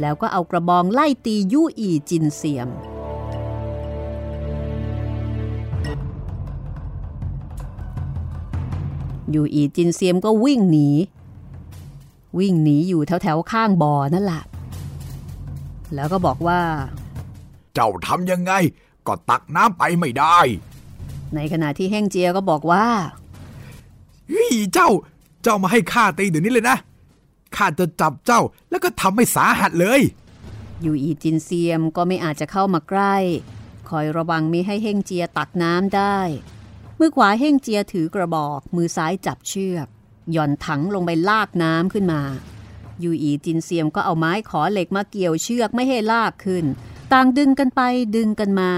แล้วก็เอากระบองไล่ตียูอีจินเซียม ยู่อีจินเซียมก็วิ่งหนี วิ่งหนีอยู่แถวแถวๆข้างบ่อนั่นแหละแล้วก็บอกว่า เจ้าทำยังไง ก็ตักน้ำไปไม่ได้ ในขณะที่เฮงเจียก็บอกว่าเฮ้ยเจ้า เจ้ามาให้ข้าตีเดี๋ยวนี้เลยนะ ข้าจะจับเจ้าแล้วก็ทำให้สาหัสเลย อยู่อีจินเซียมก็ไม่อาจจะเข้ามาใกล้ คอยระวังไม่ให้เฮงเจียตักน้ำได้ มือขวาเฮงเจียถือกระบอก มือซ้ายจับเชือก หย่อนถังลงไปลากน้ำขึ้นมา อยู่อีจินเซียมก็เอาไม้ขอเหล็กมาเกี่ยวเชือกไม่ให้ลากขึ้น ต่างดึงกันไปดึงกันมา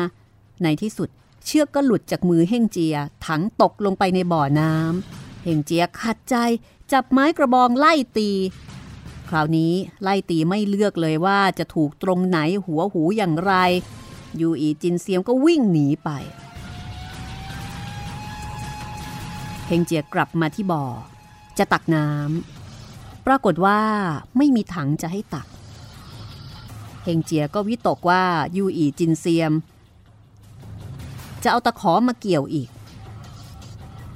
ในที่สุดเชือกก็หลุดจากมือเฮงเจีย ถังตกลงไปในบ่อน้ำเฮงเจียขัดใจจับไม้กระบองไล่ตี คราวนี้ไล่ตีไม่เลือกเลยว่าจะถูกตรงไหนหัวหูอย่างไร ยูอีจินเซียมก็วิ่งหนีไปเฮงเจียกลับมาที่บ่อ จะตักน้ำปรากฏว่าไม่มีถังจะให้ตัก ฮงเจียก็วิตกว่ายูอีจินเซียม จะเอาตะขอมาเกี่ยวอีก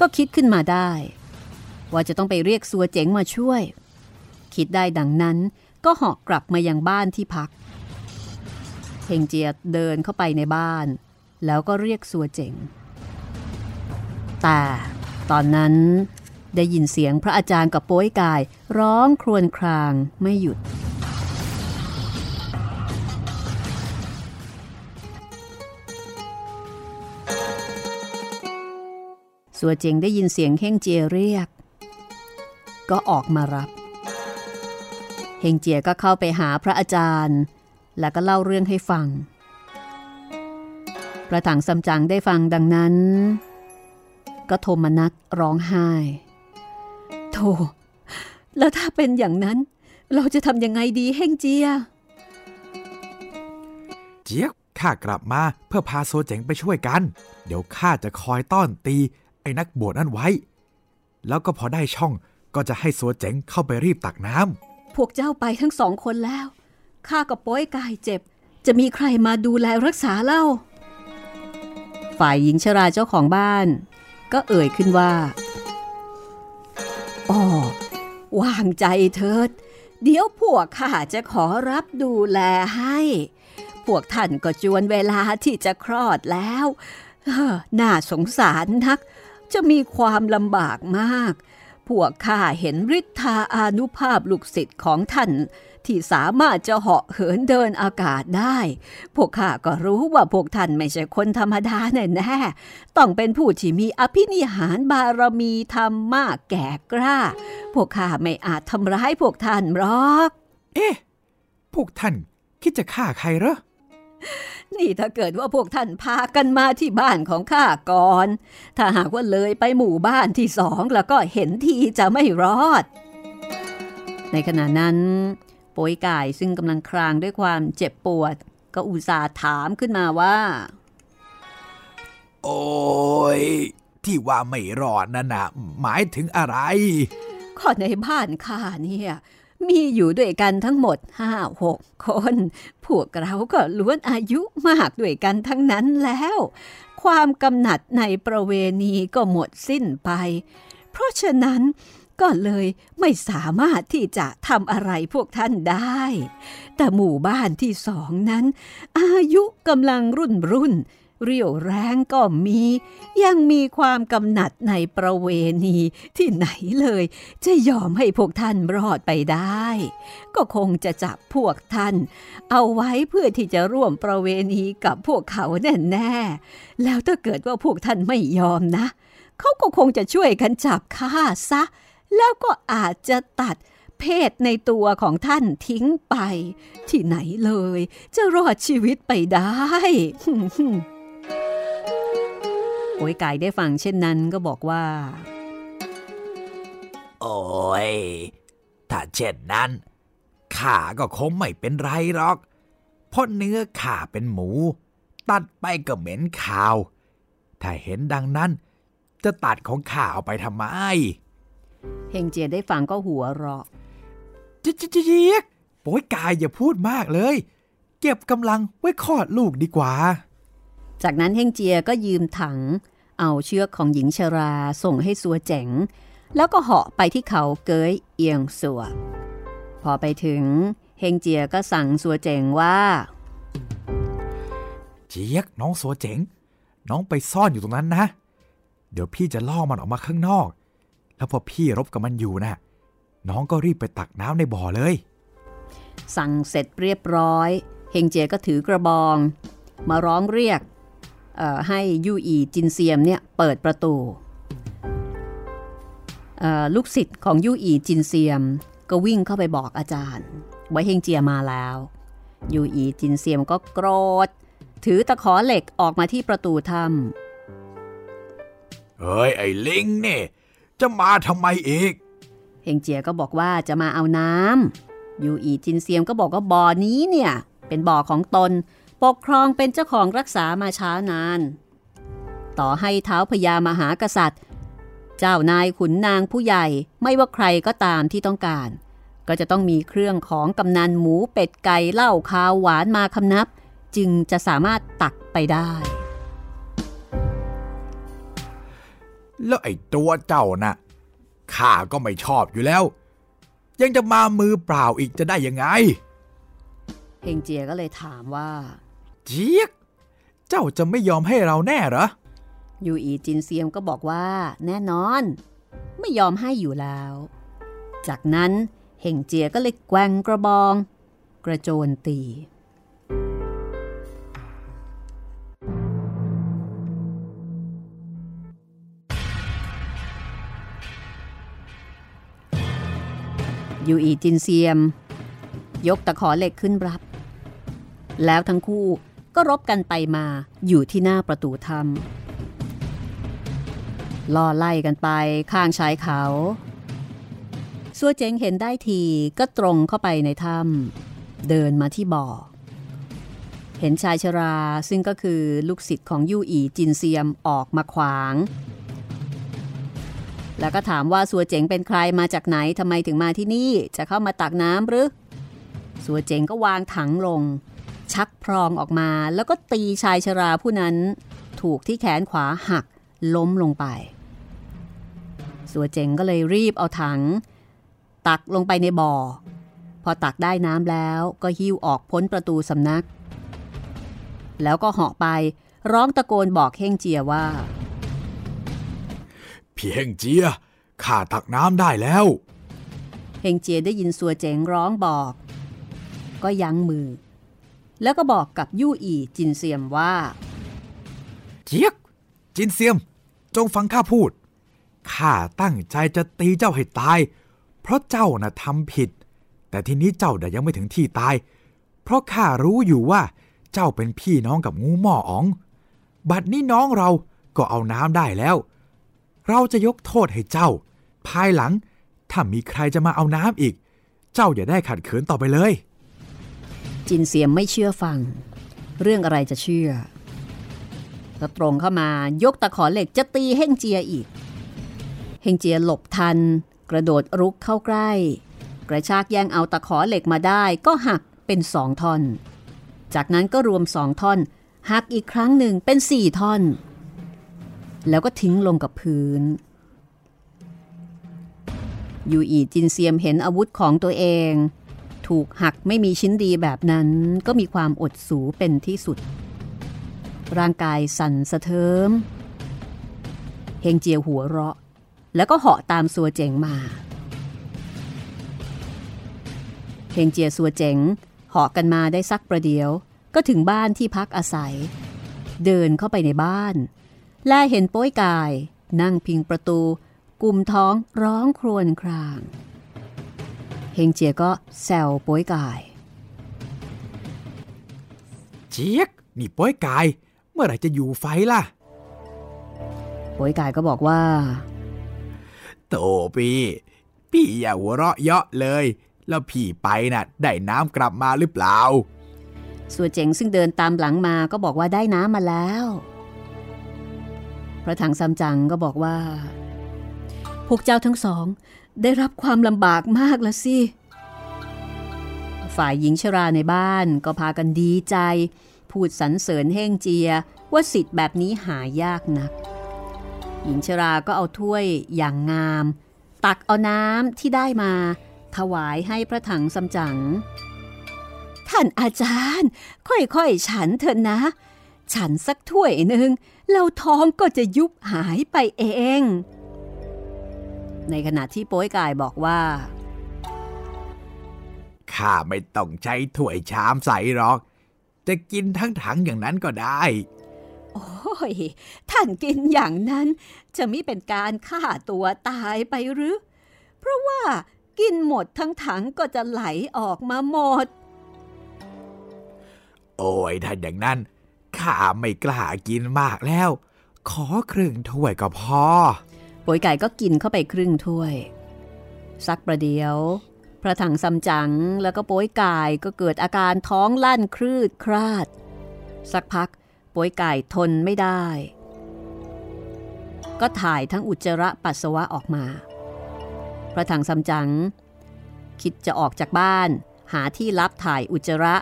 ก็คิดขึ้นมาได้ ว่าจะต้องไปเรียกซัวเจ๋งมาช่วย คิดได้ดังนั้นก็เหาะกลับมายังบ้านที่พักเฮงเจียเดินเข้าไปในบ้าน แล้วก็เรียกสัวเจ๋ง แต่ตอนนั้นได้ยินเสียงพระอาจารย์กับโป้ยกายร้องครวญครางไม่หยุด สัวเจงได้ยินเสียงเฮงเจียเรียก ก็ออกมารับ เฮงเจียก็เข้าไปหาพระอาจารย์ แล้วก็เล่าเรื่องให้ฟัง พระถังซัมจั๋งได้ฟังดังนั้น ก็โทมนัสร้องไห้ โธ่แล้วถ้าเป็นอย่างนั้น เราจะทำยังไงดีเฮงเจีย เจี๊ยบข้ากลับมาเพื่อพาโซเจ๋งไปช่วยกัน เดี๋ยวข้าจะคอยต้อนตี ไอ้นักบวชนั่นไว้ แล้วก็พอได้ช่องก็จะให้โซเจ๋งเข้าไปรีบตักน้ำพวกเจ้าไปทั้งสองคนแล้วข้ากับป้ยกายเจ็บ จะมีใครมาดูแลรักษาเล่า ฝ่ายหญิงชราเจ้าของบ้าน ก็เอ่ยขึ้นว่าอ๋อวางใจเถิด เดี๋ยวพวกข้าจะขอรับดูแลให้ พวกท่านก็จวนเวลาที่จะคลอดแล้วเอ้อน่าสงสารนัก จะมีความลำบากมาก พวกข้าเห็นฤทธาอานุภาพลูกศิษย์ของท่านที่สามารถจะเหาะเหินเดินอากาศได้ พวกข้าก็รู้ว่าพวกท่านไม่ใช่คนธรรมดาแน่แน่ๆต้องเป็นผู้ที่มีอภินิหารบารมีธรรมมากแก่กล้า พวกข้าไม่อาจทำร้ายพวกท่านหรอก เอ๊ะ พวกท่านคิดจะฆ่าใครเหรอ นี่ถ้าเกิดว่าพวกท่านพากันมาที่บ้านของข้าก่อน ถ้าหากว่าเลยไปหมู่บ้านที่สองแล้วก็เห็นทีจะไม่รอด ในขณะนั้นโป้ยก่ายซึ่งกำลังครางด้วยความเจ็บปวด ก็อุตส่าห์ถามขึ้นมาว่า โอ้ยที่ว่าไม่รอดนั่นนะหมายถึงอะไร ข้อในบ้านข้าเนี่ย มีอยู่ด้วยกันทั้งหมดห้าหกคน พวกเราก็ล้วนอายุมากด้วยกันทั้งนั้นแล้ว ความกำหนัดในประเวณีก็หมดสิ้นไป เพราะฉะนั้นก็เลยไม่สามารถที่จะทำอะไรพวกท่านได้ แต่หมู่บ้านที่สองนั้น อายุกำลังรุ่นรุ่น เรี่ยวแรงก็มี ยังมีความกำหนัดในประเวณีที่ไหนเลย จะยอมให้พวกท่านรอดไปได้ ก็คงจะจับพวกท่าน เอาไว้เพื่อที่จะร่วมประเวณีกับพวกเขาแน่แน่ๆแล้วถ้าเกิดว่าพวกท่านไม่ยอมนะ เขาก็คงจะช่วยกันจับฆ่าซะ แล้วก็อาจจะตัดเพศในตัวของท่านทิ้งไป ที่ไหนเลย จะรอดชีวิตไปได้ โอ้ยไก่ได้ฟังเช่นนั้นก็บอกว่า โอ้ย ถ้าเช่นนั้นข้าก็คงไม่เป็นไรหรอก เพราะเนื้อข้าเป็นหมู ตัดไปก็เหม็นขาว ถ้าเห็นดังนั้น จะตัดของข้าเอาไปทำไม เฮงเจียได้ฟังก็หัวเราะเจ๊เจ๊ยกโป้ยกายอย่าพูดมากเลย เก็บกำลังไว้คลอดลูกดีกว่า จากนั้นเฮงเจียก็ยืมถัง เอาเชือกของหญิงชราส่งให้สัวเจ๋ง แล้วก็เหาะไปที่เขาเกยเอียงสัว พอไปถึงเฮงเจียก็สั่งสัวเจ๋งว่า เจี๊ยกน้องสัวเจ๋ง น้องไปซ่อนอยู่ตรงนั้นนะ เดี๋ยวพี่จะล่อมันออกมาข้างนอก แล้วพอพี่รบกับมันอยู่นะน้องก็รีบไปตักน้ำในบ่อเลย สั่งเสร็จเรียบร้อย เฮงเจียก็ถือกระบอง มาร้องเรียกเอ่อ ให้ยู่อีจินเซียมเนี่ยเปิดประตูเอ่อลูกศิษย์ของยู่อีจินเซียม ก็วิ่งเข้าไปบอกอาจารย์ว่าเฮงเจียมาแล้วยู่อีจินเซียมก็โกรธ ถือตะขอเหล็กออกมาที่ประตูถ้เฮ้ย ไอ้ลิงเนี่ยจะมาทำไมอีกำเฮงเจียก็บอกว่าจะมาเอาน้ำยู่อีจินเซียมก็บอกว่าบ่อนี้เนี่ย เป็นบ่อของตน ปกครองเป็นเจ้าของรักษามาช้านาน ต่อให้เท้าพญามหากษัตริย์ เจ้านายขุนนางผู้ใหญ่ไม่ว่าใครก็ตามที่ต้องการ ก็จะต้องมีเครื่องของกำนันหมูเป็ดไก่เหล้าคาวหวานมาคำนับ จึงจะสามารถตักไปได้ แล้วไอ้ตัวเจ้าน่ะข้าก็ไม่ชอบอยู่แล้ว ยังจะมามือเปล่าอีกจะได้ยังไงเฮงเจียก็เลยถามว่า เจี๊ยก เจ้าจะไม่ยอมให้เราแน่เหรอ ยูอีจินเซียมก็บอกว่า แน่นอน ไม่ยอมให้อยู่แล้ว จากนั้นเฮงเจียก็เลยแกว่งกระบอง กระโจนตียูอีจินเซียม ยกตะขอเหล็กขึ้นรับ แล้วทั้งคู่ ก็รบกันไปมาอยู่ที่หน้าประตูถ้ำล่อไล่กันไปข้างชายเขาซัวเจงเห็นได้ทีก็ตรงเข้าไปในถ้ำเดินมาที่บ่อ เห็นชายชราซึ่งก็คือลูกศิษย์ของยู่อีจินเซียมออกมาขวาง แล้วก็ถามว่าสัวเจ๋งเป็นใครมาจากไหนทำไมถึงมาที่นี่ จะเข้ามาตักน้ำหรือสัวเจ๋งก็วางถังลง ชักพรองออกมา แล้วก็ตีชายชราผู้นั้น ถูกที่แขนขวาหักล้มลงไป สัวเจ๋งก็เลยรีบเอาถัง ตักลงไปในบ่อ พอตักได้น้ำแล้วก็หิ้วออกพ้นประตูสำนัก แล้วก็เหาะไปร้องตะโกนบอกเฮงเจียว่า พี่เฮงเจียข้าตักน้ำได้แล้ว เฮงเจียได้ยินสัวเจ๋งร้องบอก ก็ยั้งมือ แล้วก็บอกกับยู่อีจินเซียมว่าเจี๊ยกจินเซียม จงฟังข้าพูดข้าตั้งใจจะตีเจ้าให้ตาย เพราะเจ้าน่ะทำผิด แต่ทีนี้เจ้าน่ะยังไม่ถึงที่ตาย เพราะข้ารู้อยู่ว่า เจ้าเป็นพี่น้องกับงูหม้ออ๋อง บัดนี้น้องเราก็เอาน้ำได้แล้ว เราจะยกโทษให้เจ้า ภายหลังถ้ามีใครจะมาเอาน้ำอีก เจ้าอย่าได้ขัดขืนต่อไปเลย จินเซียมไม่เชื่อฟัง เรื่องอะไรจะเชื่อก็ตรงเข้ามายกตะขอเหล็กจะตีเฮงเจียอีก เฮงเจียหลบทัน กระโดดรุกเข้าใกล้ กระชากแย่งเอาตะขอเหล็กมาได้ก็หักเป็นสองท่อน จากนั้นก็รวมสองท่อน หักอีกครั้งหนึ่งเป็นสี่ท่อน แล้วก็ทิ้งลงกับพื้น ยูอีจินเซียมเห็นอาวุธของตัวเอง ถูกหักไม่มีชิ้นดีแบบนั้นก็มีความอดสูเป็นที่สุด ร่างกายสั่นสะเทิมเฮงเจียวหัวเราะ แล้วก็เหาะตามสัวเจ๋งมาเฮงเจียสัวเจ๋งเหาะกันมาได้สักประเดียว ก็ถึงบ้านที่พักอาศัย เดินเข้าไปในบ้าน แลเห็นโป้ยกาย นั่งพิงประตู กุมท้องร้องครวญคราง เฮงเจียก็แซวโป้ยกาย เจี๊ยกนี่ป้อยกาย เมื่อไหร่จะอยู่ไฟล่ะโป้ยกายก็บอกว่า โตพี่ พี่อย่าหัวเราะเยาะเลย แล้วพี่ไปน่ะ ได้น้ำกลับมาหรือเปล่าสัวเจ๋งซึ่งเดินตามหลังมาก็บอกว่าได้น้ำมาแล้วพระถังซัมจั๋งก็บอกว่า พวกเจ้าทั้งสอง ได้รับความลำบากมากละสิ ฝ่ายหญิงชราในบ้านก็พากันดีใจ พูดสรรเสริญเฮงเจียว่าสิทธิ์แบบนี้หายากนัก หญิงชราก็เอาถ้วยอย่างงาม ตักเอาน้ำที่ได้มา ถวายให้พระถังซัมจั๋งท่านอาจารย์ ค่อยๆ ฉันเถอะนะ ฉันสักถ้วยหนึ่งแล้วท้องก็จะยุบหายไปเอง ในขณะที่โป้ยกายบอกว่า ข้าไม่ต้องใช้ถ้วยชามใส่หรอก จะกินทั้งถังอย่างนั้นก็ได้ โอ้ย ท่านกินอย่างนั้น จะไม่เป็นการฆ่าตัวตายไปหรือ เพราะว่ากินหมดทั้งถังก็จะไหลออกมาหมด โอ้ยถ้าอย่างนั้นข้าไม่กล้ากินมากแล้ว ขอครึ่งถ้วยก็พอ ป่วยไก่ก็กินเข้าไปครึ่งถ้วย สักประเดียว พระถังซัมจั๋งแล้วก็โป้ยไก่ก็เกิดอาการท้องลั่นคลืดคลาด สักพักโป้ยไก่ทนไม่ได้ ก็ถ่ายทั้งอุจจาระปัสสาวะออกมา พระถังซัมจั๋งคิดจะออกจากบ้าน หาที่รับถ่ายอุจจาระ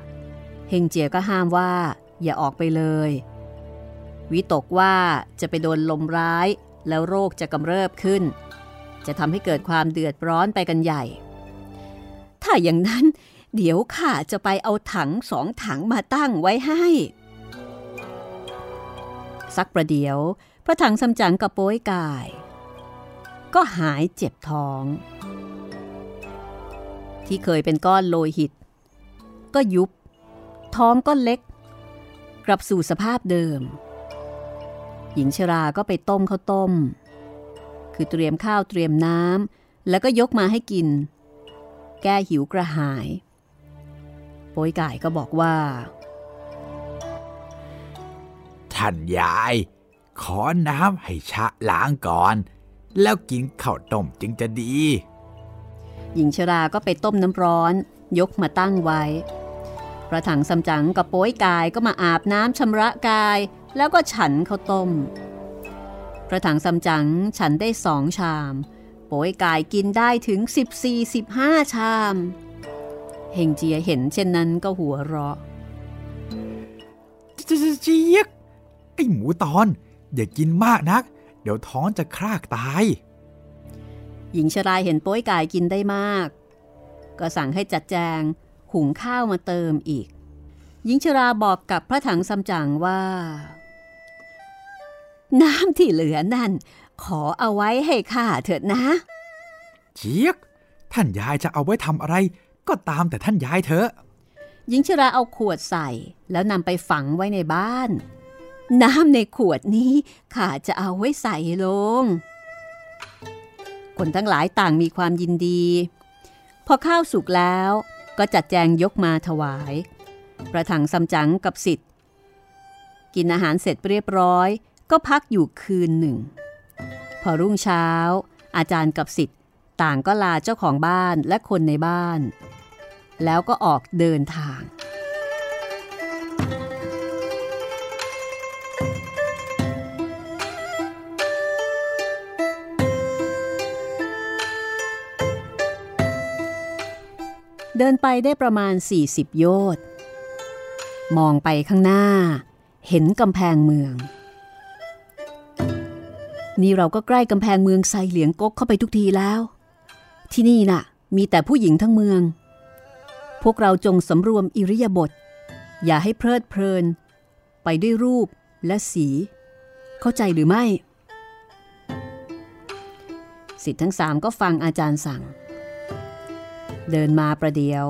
เฮงเจียก็ห้ามว่า อย่าออกไปเลย วิตกว่าจะไปโดนลมร้าย แล้วโรคจะกำเริบขึ้น จะทำให้เกิดความเดือดร้อนไปกันใหญ่ ถ้าอย่างนั้น เดี๋ยวข้าจะไปเอาถังสองถังมาตั้งไว้ให้ สักประเดี๋ยว พระถังสำจังกับโป้ยกาย ก็หายเจ็บท้อง ที่เคยเป็นก้อนโลหิต ก็ยุบ ท้องก็เล็ก กลับสู่สภาพเดิม หญิงชราก็ไปต้มข้าวต้ม คือเตรียมข้าวเตรียมน้ำแล้วก็ยกมาให้กิน แก้หิวกระหาย โป้ยก่ายก็บอกว่า ท่านยาย ขอน้ำให้ชะล้างก่อน แล้วกินข้าวต้มจึงจะดี หญิงชราก็ไปต้มน้ำร้อน ยกมาตั้งไว้ พระถังสำจังกับโป้ยกายก็มาอาบน้ำชำระกาย แล้วก็ฉันข้าวต้ม พระถังสำจังฉันได้สองชาม โป้ยกายกินได้ถึง 14-15 ชาม เฮงเจียเห็นเช่นนั้นก็หัวเราะเจี๊ยกไอหมูตอน อย่ากินมากนัก เดี๋ยวท้องจะครากตาย หญิงชรายเห็นโป้ยกายกินได้มาก ก็สั่งให้จัดแจงหุงข้าวมาเติมอีก หญิงชราบอกกับพระถังซัมจั๋งว่า น้ำที่เหลือนั่น ขอเอาไว้ให้ข้าเถิดนะเจี๊ยก ท่านยายจะเอาไว้ทำอะไร ก็ตามแต่ท่านยายเถอะหญิงชราเอาขวดใส่ แล้วนำไปฝังไว้ในบ้าน น้ำในขวดนี้ข้าจะเอาไว้ใส่ลง คนทั้งหลายต่างมีความยินดี พอข้าวสุกแล้วก็จัดแจงยกมาถวาย ประถังซัมจั๋งกับสิทธิ์กินอาหารเสร็จเรียบร้อย ก็พักอยู่คืนหนึ่ง พอรุ่งเช้า อาจารย์กับสิทธิ์ต่างก็ลาเจ้าของบ้านและคนในบ้าน แล้วก็ออกเดินทาง เดินไปได้ประมาณ 40 โยชน์มองไปข้างหน้า เห็นกำแพงเมือง นี่เราก็ใกล้กำแพงเมืองไซเหลียงก๊กเข้าไปทุกทีแล้ว ที่นี่น่ะ มีแต่ผู้หญิงทั้งเมือง พวกเราจงสำรวมอิริยาบถอย่าให้เพลิดเพลิน ไปด้วยรูปและสี เข้าใจหรือไม่สิทธิ์ทั้งสามก็ฟังอาจารย์สั่ง เดินมาประเดี๋ยว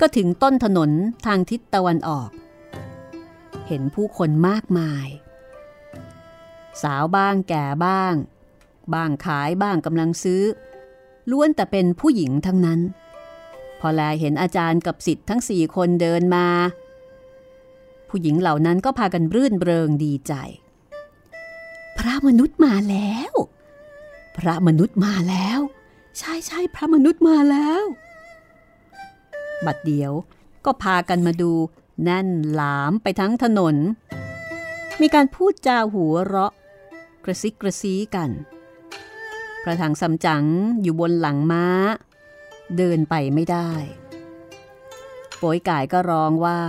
ก็ถึงต้นถนนทางทิศตะวันออก เห็นผู้คนมากมาย สาวบ้างแก่บ้าง บ้างขายบ้างกำลังซื้อ ล้วนแต่เป็นผู้หญิงทั้งนั้น พอแลเห็นอาจารย์กับสิทธิ์ทั้งสี่คนเดินมา ผู้หญิงเหล่านั้นก็พากันรื่นเริงดีใจ พระมนุษย์มาแล้ว พระมนุษย์มาแล้ว ใช่ใช่พระมนุษย์มาแล้ว บัดเดียวก็พากันมาดูแน่นหลามไปทั้งถนน มีการพูดจาหัวเราะ กระซิกกระซีกัน พระถังสำจังอยู่บนหลังม้า เดินไปไม่ได้โป้ยก่ายก็ร้องว่า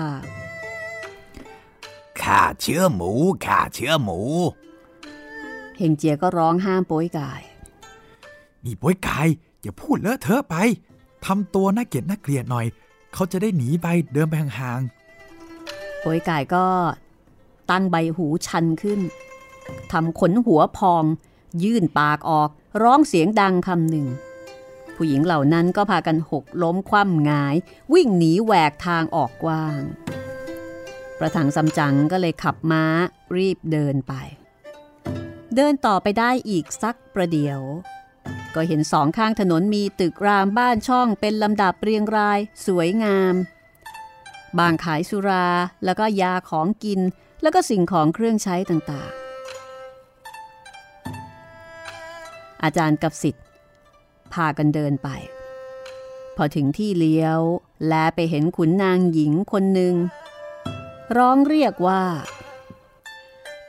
ข้าเชื้อหมูข้าเชื้อหมู เฮงเจียก็ร้องห้ามโป้ยก่าย นี่ป่วยกายอย่าพูดเลอะเทอะไป ทำตัวน่าเกลียดน่าเกลียดหน่อย เขาจะได้หนีไปเดินไปห่างโป้ยไก่ก็ตั้งใบหูชันขึ้น ทำขนหัวพอง ยื่นปากออก ร้องเสียงดังคำหนึ่ง ผู้หญิงเหล่านั้นก็พากันหกล้มคว่ำงาย วิ่งหนีแหวกทางออกกว้าง ประถังซัมจั๋งก็เลยขับม้ารีบเดินไป เดินต่อไปได้อีกสักประเดี๋ยว ก็เห็นสองข้างถนนมีตึกรามบ้านช่องเป็นลำดับเรียงราย สวยงามบางขายสุราแล้วก็ยาของกิน แล้วก็สิ่งของเครื่องใช้ต่าง อาจารย์กับสิทธิ์พากันเดินไป พอถึงที่เลี้ยว แลไปเห็นขุนนางหญิงคนหนึ่ง ร้องเรียกว่า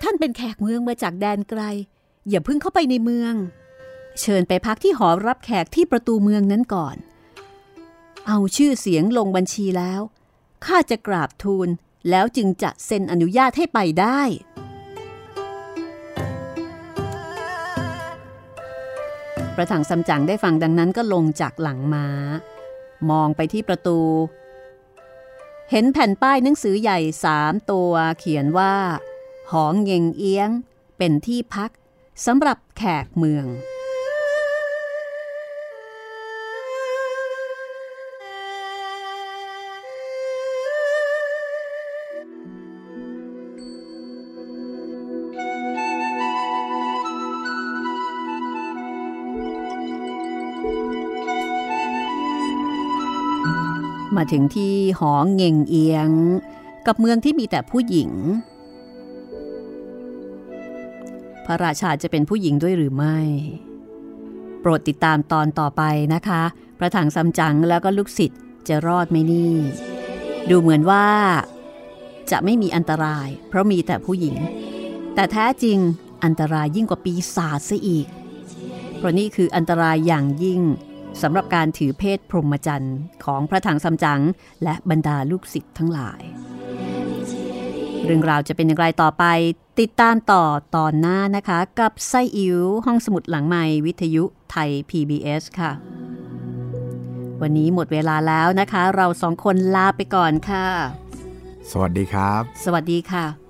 ท่านเป็นแขกเมืองมาจากแดนไกล อย่าเพิ่งเข้าไปในเมือง เชิญไปพักที่หอรับแขกที่ประตูเมืองนั้นก่อน เอาชื่อเสียงลงบัญชีแล้วข้าจะกราบทูลแล้วจึงจะเซ็นอนุญาตให้ไปได้ ประถังซัมจั๋งได้ฟังดังนั้นก็ลงจากหลังม้า มองไปที่ประตู เห็นแผ่นป้ายหนังสือใหญ่สามตัวเขียนว่า หองเงงเอียง เป็นที่พักสำหรับแขกเมือง ถึงที่หอเง่งเอียง กับเมืองที่มีแต่ผู้หญิง พระราชาจะเป็นผู้หญิงด้วยหรือไม่ โปรดติดตามตอนต่อไปนะคะ พระถังซัมจั๋งแล้วก็ลูกศิษย์จะรอดไหมนี่ ดูเหมือนว่า จะไม่มีอันตราย เพราะมีแต่ผู้หญิง แต่แท้จริงอันตรายยิ่งกว่าปีศาจซะอีก เพราะนี่คืออันตรายอย่างยิ่ง สำหรับการถือเพศพรหมจรรย์ของพระถังซัมจั๋งและบรรดาลูกศิษย์ทั้งหลาย เรื่องราวจะเป็นอย่างไรต่อไป ติดตามต่อตอนหน้านะคะ กับไส้อิ๋วห้องสมุดหลังใหม่วิทยุไทย PBS ค่ะ วันนี้หมดเวลาแล้วนะคะ เราสองคนลาไปก่อนค่ะๆสวัสดีครับ สวัสดีค่ะ